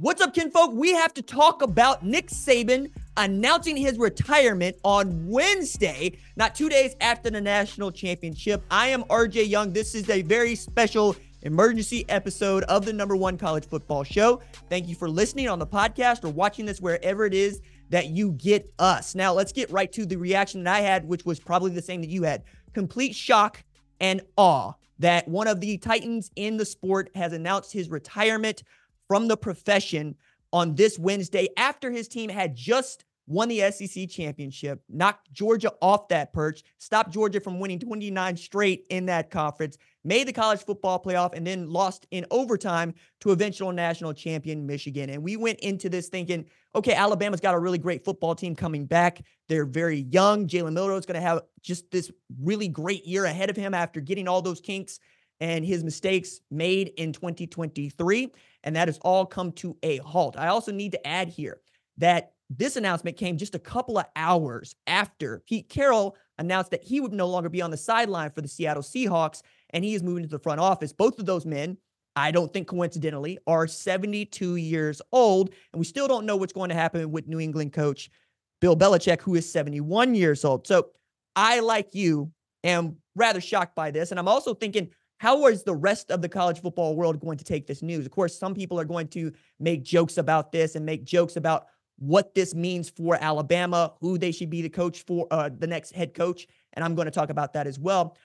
What's up, kinfolk? We have to talk about Nick Saban announcing his retirement on Wednesday, not two days after the national championship. I am RJ Young. This is a very special emergency episode of the number one college football show. Thank you for listening on the podcast or watching this wherever it is that you get us. Now, let's get right to the reaction that I had, which was probably the same that you had complete shock and awe that one of the titans in the sport has announced his retirement from the profession on this Wednesday after his team had just won the SEC championship, knocked Georgia off that perch, stopped Georgia from winning 29 straight in that conference, made the college football playoff, and then lost in overtime to eventual national champion Michigan. And we went into this thinking, okay, Alabama's got a really great football team coming back. They're very young. Jalen Milroe is going to have just this really great year ahead of him after getting all those kinks and his mistakes made in 2023. And that has all come to a halt. I also need to add here that this announcement came just a couple of hours after Pete Carroll announced that he would no longer be on the sideline for the Seattle Seahawks and he is moving to the front office. Both of those men, I don't think coincidentally, are 72 years old. And we still don't know what's going to happen with New England coach Bill Belichick, who is 71 years old. So I, like you, am rather shocked by this. And I'm also thinking, how is the rest of the college football world going to take this news? Of course, some people are going to make jokes about this and make jokes about what this means for Alabama, who they should be the coach for, uh, the next head coach. And I'm going to talk about that as well.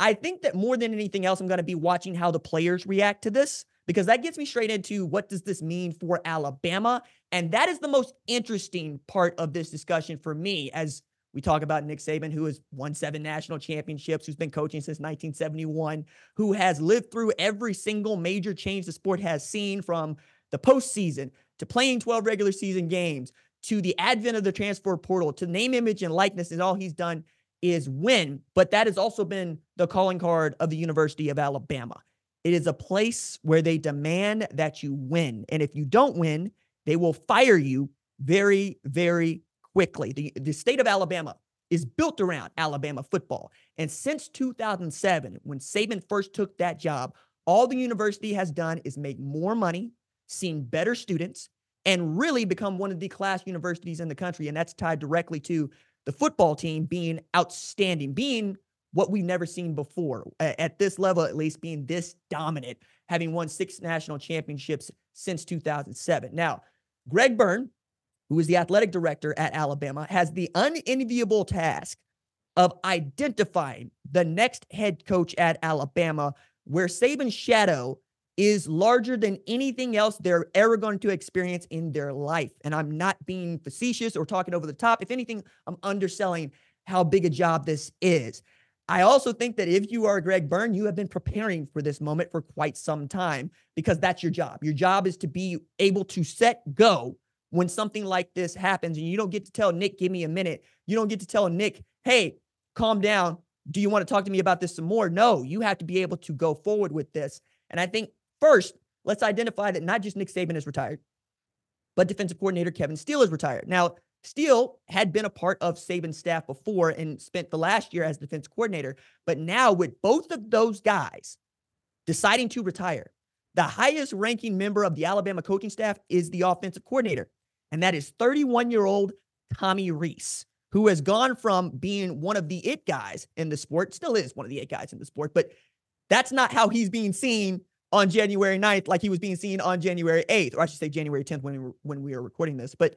I think that more than anything else, I'm going to be watching how the players react to this because that gets me straight into what does this mean for Alabama? And that is the most interesting part of this discussion for me as we talk about Nick Saban, who has won seven national championships, who's been coaching since 1971, who has lived through every single major change the sport has seen from the postseason to playing 12 regular season games to the advent of the transfer portal to name, image, and likeness. And all he's done is win. But that has also been the calling card of the University of Alabama. It is a place where they demand that you win. And if you don't win, they will fire you very, very quickly. The, the state of Alabama is built around Alabama football. And since 2007, when Saban first took that job, all the university has done is make more money, seen better students, and really become one of the class universities in the country. And that's tied directly to the football team being outstanding, being what we've never seen before at this level, at least being this dominant, having won six national championships since 2007. Now, Greg Byrne, who is the athletic director at Alabama, has the unenviable task of identifying the next head coach at Alabama, where Saban's shadow is larger than anything else they're ever going to experience in their life. And I'm not being facetious or talking over the top. If anything, I'm underselling how big a job this is. I also think that if you are Greg Byrne, you have been preparing for this moment for quite some time because that's your job. Your job is to be able to set go when something like this happens and you don't get to tell Nick, give me a minute. You don't get to tell Nick, hey, calm down. Do you want to talk to me about this some more? No, you have to be able to go forward with this. And I think first, let's identify that not just Nick Saban is retired, but defensive coordinator Kevin Steele is retired. Now, Steele had been a part of Saban's staff before and spent the last year as defense coordinator. But now, with both of those guys deciding to retire, the highest ranking member of the Alabama coaching staff is the offensive coordinator and that is 31 year old Tommy Rees, who has gone from being one of the it guys in the sport, still is one of the it guys in the sport, but that's not how he's being seen on January 9th, like he was being seen on January 8th, or I should say January 10th when we were, when we were recording this. But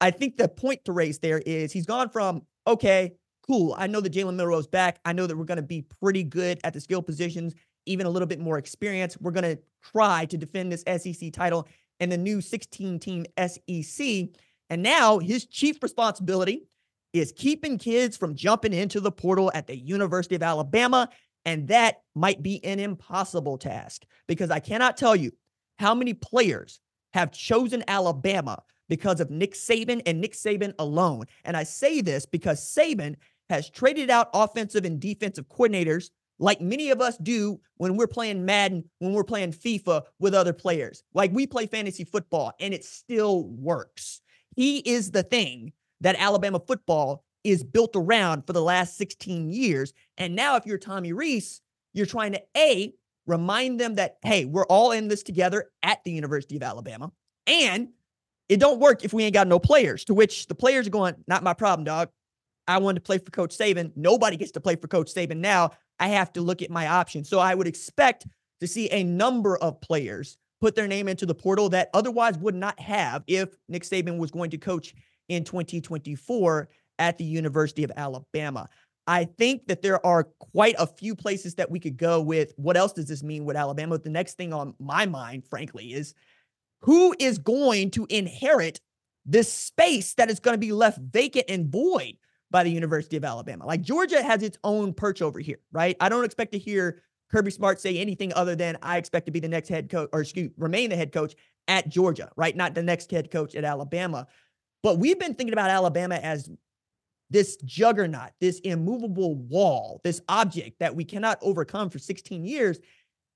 I think the point to raise there is he's gone from, okay, cool. I know that Jalen Milroe's back. I know that we're going to be pretty good at the skill positions, even a little bit more experience. We're going to try to defend this SEC title and the new 16 team SEC. And now his chief responsibility is keeping kids from jumping into the portal at the University of Alabama. And that might be an impossible task because I cannot tell you how many players have chosen Alabama because of Nick Saban and Nick Saban alone. And I say this because Saban has traded out offensive and defensive coordinators like many of us do when we're playing Madden, when we're playing FIFA with other players. Like we play fantasy football and it still works. He is the thing that Alabama football is built around for the last 16 years. And now, if you're Tommy Rees, you're trying to A, remind them that, hey, we're all in this together at the University of Alabama. And it don't work if we ain't got no players, to which the players are going, not my problem, dog. I wanted to play for Coach Saban. Nobody gets to play for Coach Saban now. I have to look at my options. So I would expect to see a number of players put their name into the portal that otherwise would not have if Nick Saban was going to coach in 2024 at the University of Alabama. I think that there are quite a few places that we could go with what else does this mean with Alabama? The next thing on my mind, frankly, is who is going to inherit this space that is going to be left vacant and void by the University of Alabama? Like Georgia has its own perch over here, right? I don't expect to hear Kirby Smart say anything other than I expect to be the next head coach or excuse remain the head coach at Georgia, right? Not the next head coach at Alabama. But we've been thinking about Alabama as this juggernaut, this immovable wall, this object that we cannot overcome for 16 years.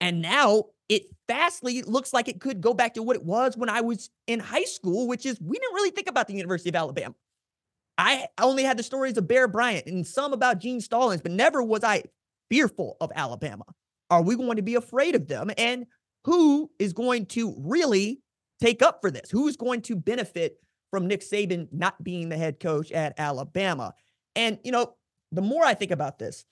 And now it fastly looks like it could go back to what it was when I was in high school, which is we didn't really think about the University of Alabama. I only had the stories of Bear Bryant and some about Gene Stallings, but never was I fearful of Alabama. Are we going to be afraid of them? And who is going to really take up for this? Who is going to benefit from Nick Saban not being the head coach at Alabama. And, you know, the more I think about this,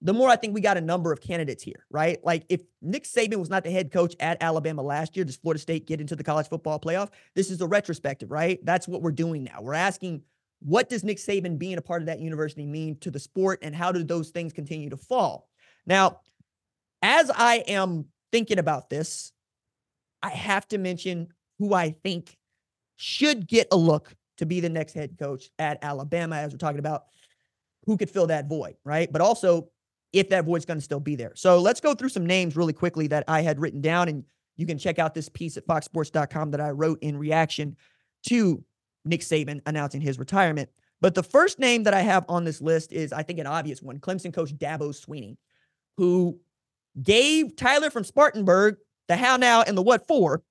the more I think we got a number of candidates here, right? Like if Nick Saban was not the head coach at Alabama last year, does Florida State get into the college football playoff? This is a retrospective, right? That's what we're doing now. We're asking, what does Nick Saban being a part of that university mean to the sport, and how do those things continue to fall? Now, as I am thinking about this, I have to mention who I think should get a look to be the next head coach at Alabama, as we're talking about who could fill that void, right? But also if that void's going to still be there. So let's go through some names really quickly that I had written down, and you can check out this piece at foxsports.com that I wrote in reaction to Nick Saban announcing his retirement. But the first name that I have on this list is, I think, an obvious one Clemson coach Dabo Swinney, who gave Tyler from Spartanburg the how now and the what for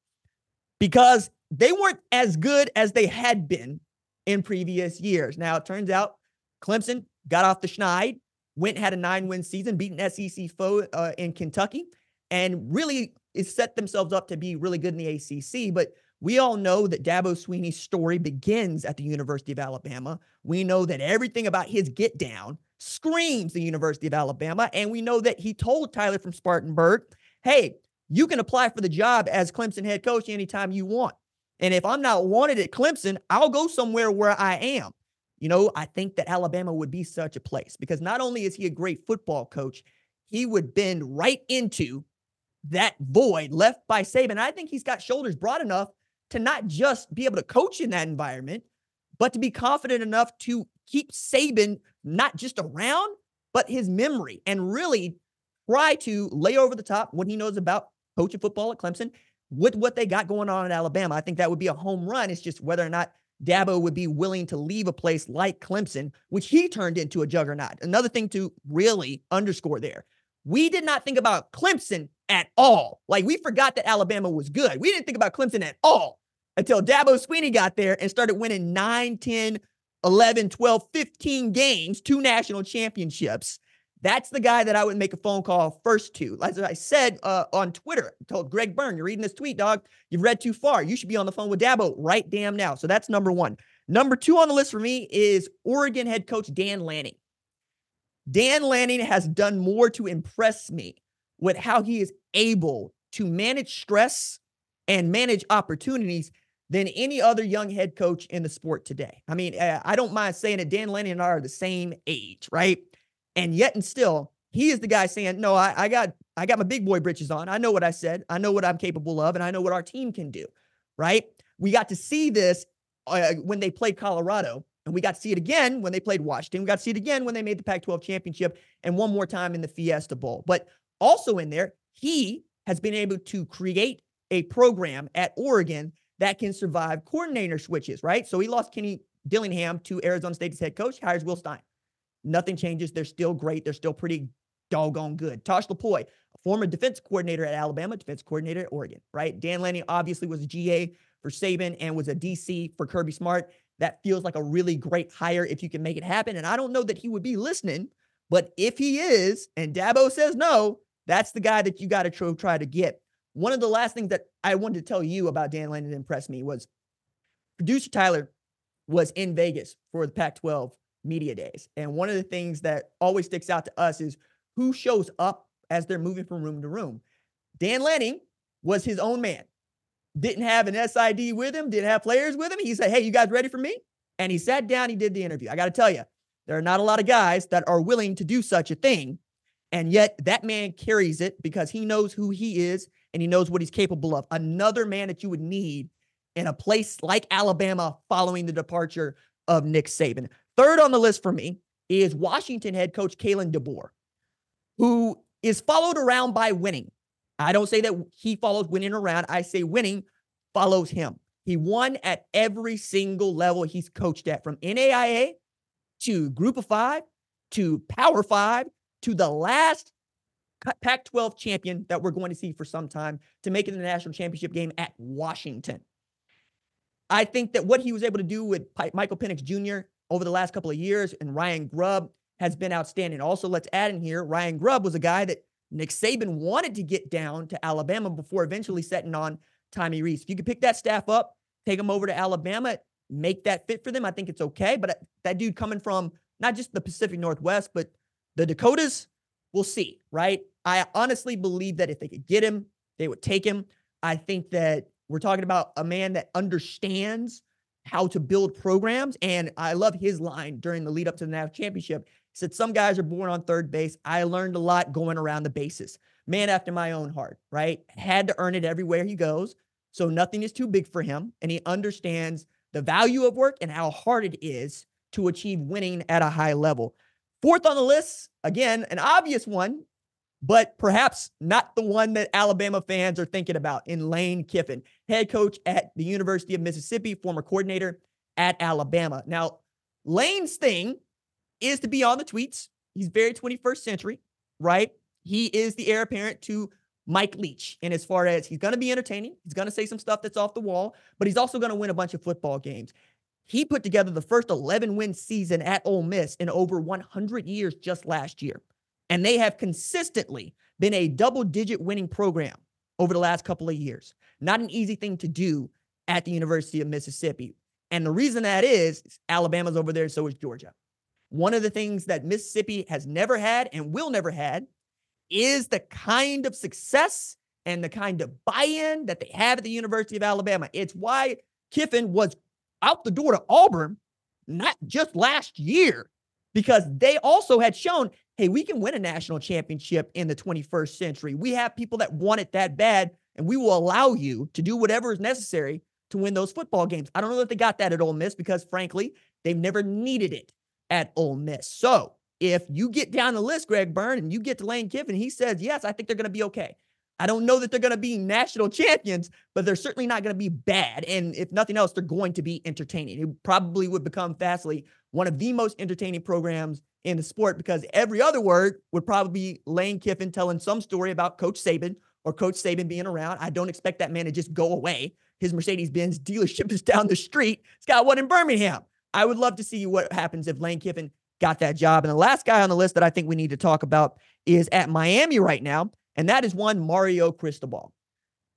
because they weren't as good as they had been in previous years. Now, it turns out Clemson got off the schneid, went had a nine win season, beaten SEC foe uh, in Kentucky, and really set themselves up to be really good in the ACC. But we all know that Dabo Swinney's story begins at the University of Alabama. We know that everything about his get down screams the University of Alabama. And we know that he told Tyler from Spartanburg, hey, you can apply for the job as Clemson head coach anytime you want. And if I'm not wanted at Clemson, I'll go somewhere where I am. You know, I think that Alabama would be such a place because not only is he a great football coach, he would bend right into that void left by Saban. I think he's got shoulders broad enough to not just be able to coach in that environment, but to be confident enough to keep Saban not just around, but his memory and really try to lay over the top what he knows about coaching football at Clemson with what they got going on in Alabama, I think that would be a home run. It's just whether or not Dabo would be willing to leave a place like Clemson, which he turned into a juggernaut. Another thing to really underscore there. We did not think about Clemson at all. Like we forgot that Alabama was good. We didn't think about Clemson at all until Dabo Swinney got there and started winning 9, 10, 11, 12, 15 games, two national championships. That's the guy that I would make a phone call first to. As I said uh, on Twitter, I told Greg Byrne, you're reading this tweet, dog. You've read too far. You should be on the phone with Dabo right damn now. So that's number one. Number two on the list for me is Oregon head coach Dan Lanning. Dan Lanning has done more to impress me with how he is able to manage stress and manage opportunities than any other young head coach in the sport today. I mean, uh, I don't mind saying it. Dan Lanning and I are the same age, right? And yet and still, he is the guy saying, No, I, I got I got my big boy britches on. I know what I said. I know what I'm capable of, and I know what our team can do. Right. We got to see this uh, when they played Colorado, and we got to see it again when they played Washington. We got to see it again when they made the Pac 12 championship, and one more time in the Fiesta Bowl. But also in there, he has been able to create a program at Oregon that can survive coordinator switches, right? So he lost Kenny Dillingham to Arizona State's head coach, hires Will Stein. Nothing changes. They're still great. They're still pretty doggone good. Tosh Lupoi, former defense coordinator at Alabama, defense coordinator at Oregon, right? Dan Lanning obviously was a GA for Saban and was a DC for Kirby Smart. That feels like a really great hire if you can make it happen. And I don't know that he would be listening, but if he is, and Dabo says no, that's the guy that you got to try to get. One of the last things that I wanted to tell you about Dan Lanning that impressed me was producer Tyler was in Vegas for the Pac 12 media days. And one of the things that always sticks out to us is who shows up as they're moving from room to room. Dan Lanning was his own man. Didn't have an SID with him, didn't have players with him. He said, Hey, you guys ready for me? And he sat down, he did the interview. I got to tell you, there are not a lot of guys that are willing to do such a thing. And yet that man carries it because he knows who he is and he knows what he's capable of. Another man that you would need in a place like Alabama following the departure of Nick Saban. Third on the list for me is Washington head coach Kalen DeBoer, who is followed around by winning. I don't say that he follows winning around. I say winning follows him. He won at every single level he's coached at, from NAIA to Group of Five to Power Five to the last Pac 12 champion that we're going to see for some time to make it in the national championship game at Washington. I think that what he was able to do with Michael Penix Jr. over the last couple of years and Ryan Grubb has been outstanding. Also, let's add in here Ryan Grubb was a guy that Nick Saban wanted to get down to Alabama before eventually setting on Tommy Rees. If you could pick that staff up, take them over to Alabama, make that fit for them, I think it's okay. But uh, that dude coming from not just the Pacific Northwest, but the Dakotas, we'll see, right? I honestly believe that if they could get him, they would take him. I think that we're talking about a man that understands how to build programs. And I love his line during the lead up to the national championship. He said, Some guys are born on third base. I learned a lot going around the bases. Man after my own heart, right? Had to earn it everywhere he goes. So nothing is too big for him. And he understands the value of work and how hard it is to achieve winning at a high level. Fourth on the list, again, an obvious one, but perhaps not the one that Alabama fans are thinking about in Lane Kiffin, head coach at the University of Mississippi, former coordinator at Alabama. Now, Lane's thing is to be on the tweets. He's very 21st century, right? He is the heir apparent to Mike Leach. And as far as he's going to be entertaining, he's going to say some stuff that's off the wall, but he's also going to win a bunch of football games. He put together the first 11 win season at Ole Miss in over 100 years just last year. And they have consistently been a double digit winning program over the last couple of years. Not an easy thing to do at the University of Mississippi. And the reason that is, Alabama's over there, so is Georgia. One of the things that Mississippi has never had and will never had is the kind of success and the kind of buy-in that they have at the University of Alabama. It's why Kiffin was out the door to Auburn not just last year, because they also had shown, hey, we can win a national championship in the 21st century. We have people that want it that bad, and we will allow you to do whatever is necessary to win those football games. I don't know if they got that at Ole Miss because, frankly, they've never needed it at Ole Miss. So if you get down the list, Greg Byrne, and you get to Lane Kiffin, he says, yes, I think they're going to be okay. I don't know that they're going to be national champions, but they're certainly not going to be bad. And if nothing else, they're going to be entertaining. It probably would become fastly one of the most entertaining programs in the sport because every other word would probably be Lane Kiffin telling some story about Coach Saban or Coach Saban being around. I don't expect that man to just go away. His Mercedes Benz dealership is down the street. It's got one in Birmingham. I would love to see what happens if Lane Kiffin got that job. And the last guy on the list that I think we need to talk about is at Miami right now, and that is one Mario Cristobal.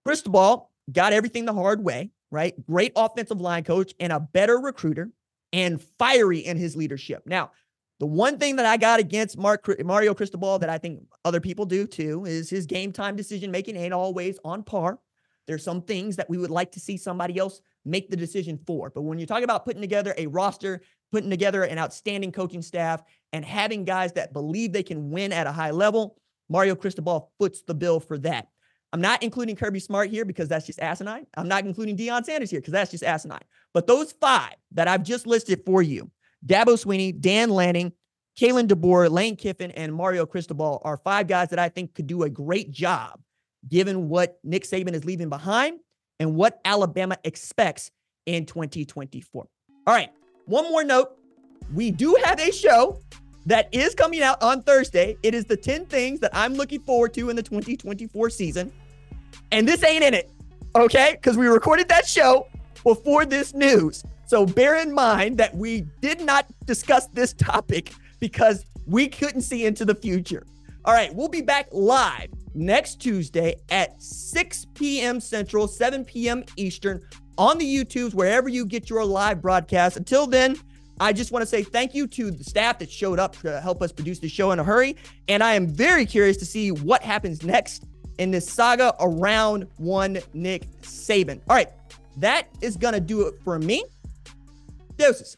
Cristobal got everything the hard way, right? Great offensive line coach and a better recruiter and fiery in his leadership. Now, the one thing that I got against Mark Mario Cristobal that I think other people do too is his game time decision making ain't always on par. There's some things that we would like to see somebody else make the decision for. But when you're talking about putting together a roster, putting together an outstanding coaching staff, and having guys that believe they can win at a high level, Mario Cristobal foots the bill for that. I'm not including Kirby Smart here because that's just asinine. I'm not including Deion Sanders here because that's just asinine. But those five that I've just listed for you, Dabo Swinney, Dan Lanning, Kalen DeBoer, Lane Kiffin, and Mario Cristobal are five guys that I think could do a great job given what Nick Saban is leaving behind and what Alabama expects in 2024. All right, one more note. We do have a show that is coming out on Thursday. It is the 10 things that I'm looking forward to in the 2024 season. And this ain't in it, okay? Because we recorded that show before this news. So bear in mind that we did not discuss this topic because we couldn't see into the future. All right, we'll be back live next Tuesday at 6 p.m. Central, 7 p.m. Eastern on the YouTubes, wherever you get your live broadcast. Until then, I just want to say thank you to the staff that showed up to help us produce the show in a hurry. And I am very curious to see what happens next in this saga around one Nick Saban. All right, that is going to do it for me. Doses.